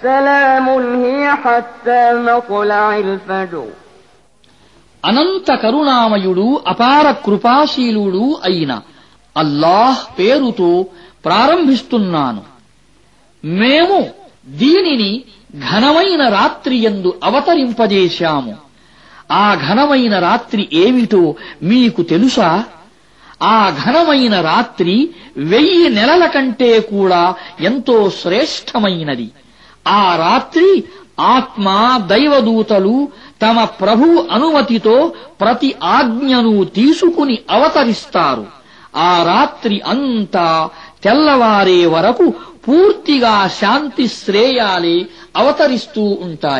سلام هي حتى مطلع الفجر అనంత కరుణామయుడు అపార కృపాశీలుడు అయిన అల్లాహ్ పేరుతో ప్రారంభిస్తున్నాను మేము దీనిని ఘనమైన రాత్రి యందు అవతరింపజేశాము ఆ ఘనమైన రాత్రి ఏమిటో మీకు తెలుసా ఆ ఘనమైన రాత్రి వెయ్యి నెలల కంటే కూడా ఎంతో శ్రేష్టమైనది ఆ రాత్రి ఆత్మ దైవదూతలు తమ ప్రభు అనుమతితో ప్రతి ఆజ్ఞను తీసుకుని అవతరిస్తారు. ఆ రాత్రి అంతా తెల్లవారే వరకు పూర్తిగా శాంతి శ్రేయాలే అవతరిస్తూ ఉంటాయి.